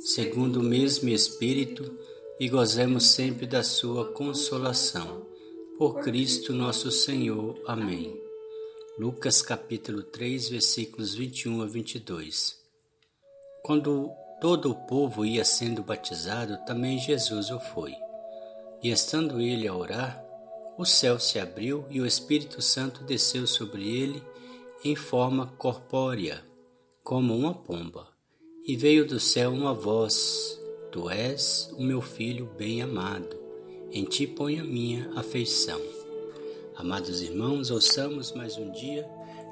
segundo o mesmo Espírito, e gozemos sempre da Sua consolação. Por Cristo nosso Senhor. Amém. Lucas capítulo 3, versículos 21 a 22. Quando todo o povo ia sendo batizado, também Jesus o foi. E estando ele a orar, o céu se abriu e o Espírito Santo desceu sobre ele em forma corpórea, como uma pomba e veio do céu uma voz: Tu és o meu filho bem-amado, em ti ponho a minha afeição. Amados irmãos, ouçamos mais um dia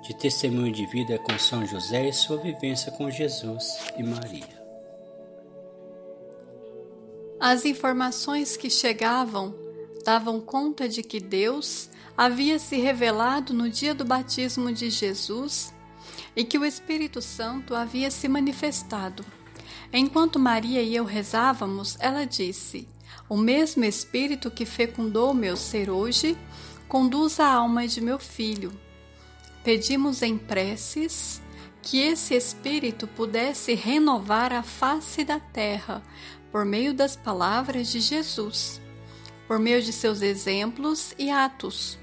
de testemunho de vida com São José e sua vivência com Jesus e Maria. As informações que chegavam davam conta de que Deus havia se revelado no dia do batismo de Jesus e que o Espírito Santo havia se manifestado. Enquanto Maria e eu rezávamos, ela disse: O mesmo Espírito que fecundou meu ser hoje conduz a alma de meu filho. Pedimos em preces que esse Espírito pudesse renovar a face da terra por meio das palavras de Jesus, por meio de seus exemplos e atos.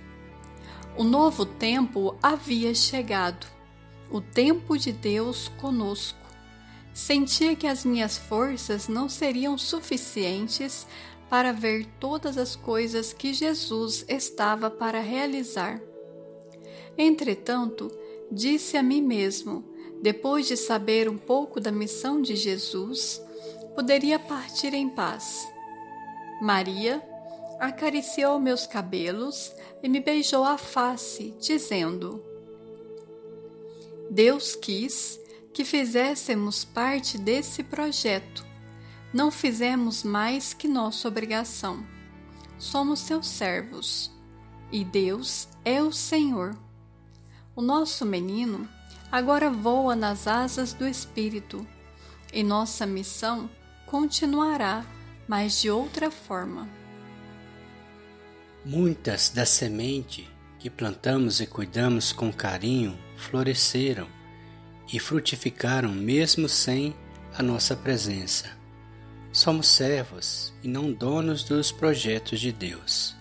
O novo tempo havia chegado o tempo de Deus conosco. Sentia que as minhas forças não seriam suficientes para ver todas as coisas que Jesus estava para realizar. Entretanto, disse a mim mesmo, depois de saber um pouco da missão de Jesus, poderia partir em paz. Maria acariciou meus cabelos e me beijou a face, dizendo: Deus quis que fizéssemos parte desse projeto. Não fizemos mais que nossa obrigação. Somos seus servos e Deus é o Senhor. O nosso menino agora voa nas asas do Espírito e nossa missão continuará, mas de outra forma. Muitas da semente que plantamos e cuidamos com carinho floresceram e frutificaram mesmo sem a nossa presença. Somos servos e não donos dos projetos de Deus.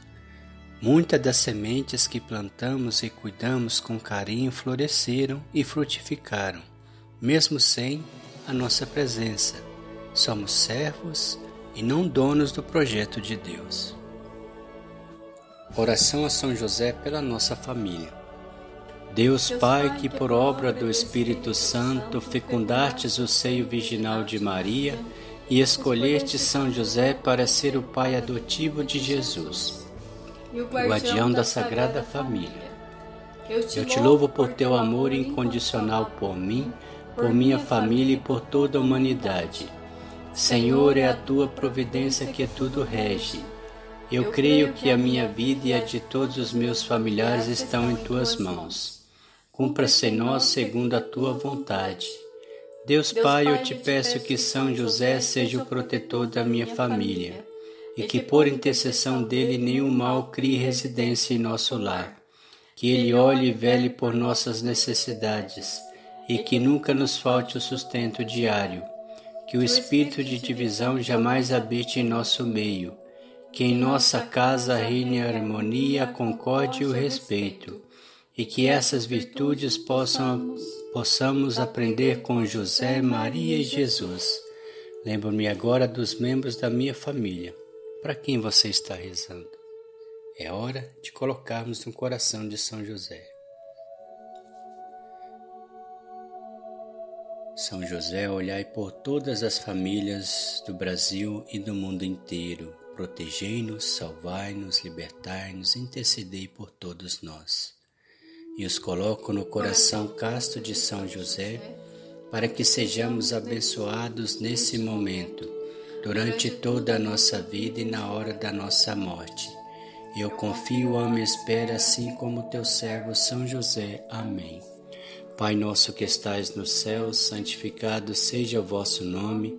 Muitas das sementes que plantamos e cuidamos com carinho floresceram e frutificaram, mesmo sem a nossa presença. Somos servos e não donos do projeto de Deus. Oração a São José pela nossa família. Deus Pai, que por obra do Espírito Santo fecundastes o seio virginal de Maria e escolheste São José para ser o pai adotivo de Jesus, o guardião da Sagrada Família. Eu te louvo por teu amor incondicional por mim, por minha família e por toda a humanidade. Senhor, é a tua providência que tudo rege eu creio que a minha vida e a de todos os meus familiares estão em tuas mãos. Cumpra-se em nós segundo a tua vontade. Deus Pai, eu te peço que São José seja o protetor da minha família e que por intercessão dele nenhum mal crie residência em nosso lar. Que ele olhe e vele por nossas necessidades e que nunca nos falte o sustento diário. Que o espírito de divisão jamais habite em nosso meio que em nossa casa reine a harmonia, a concórdia e o respeito, e que essas virtudes possam, possamos aprender com José, Maria e Jesus. Lembro-me agora dos membros da minha família. Para quem você está rezando? É hora de colocarmos no coração de São José. São José, olhai por todas as famílias do Brasil e do mundo inteiro protegei-nos, salvai-nos, libertai-nos, intercedei por todos nós. E os coloco no coração casto de São José, para que sejamos abençoados nesse momento, durante toda a nossa vida e na hora da nossa morte. Eu confio, amo e espero, assim como teu servo São José. Amém. Pai nosso que estais no céu, santificado seja o vosso nome.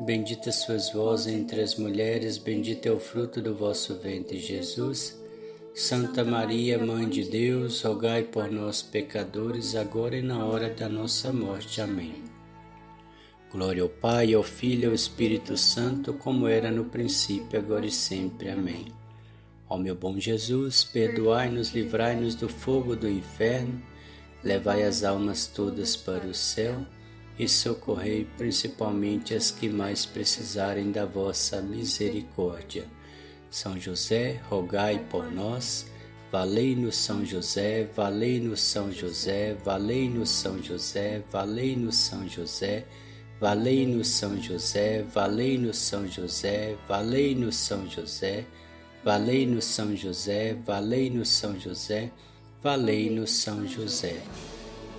bendita sois vós entre as mulheres, bendito é o fruto do vosso ventre, Jesus. Santa Maria, Mãe de Deus, rogai por nós, pecadores, agora e na hora da nossa morte. Amém. Glória ao Pai, ao Filho e ao Espírito Santo, como era no princípio, agora e sempre. Amém. Ó meu bom Jesus, perdoai-nos, livrai-nos do fogo do inferno, levai as almas todas para o céu e socorrei principalmente as que mais precisarem da vossa misericórdia. São José, rogai por nós. Valei-nos São José, valei-nos São José, valei-nos São José, valei-nos São José, valei-nos São José, valei-nos São José, valei-nos São José, valei-nos São José, valei-nos São José, valei-nos São José.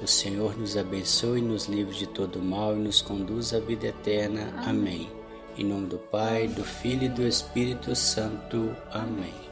O Senhor nos abençoe, nos livre de todo mal e nos conduz à vida eterna. Amém. Em nome do Pai, do Filho e do Espírito Santo. Amém.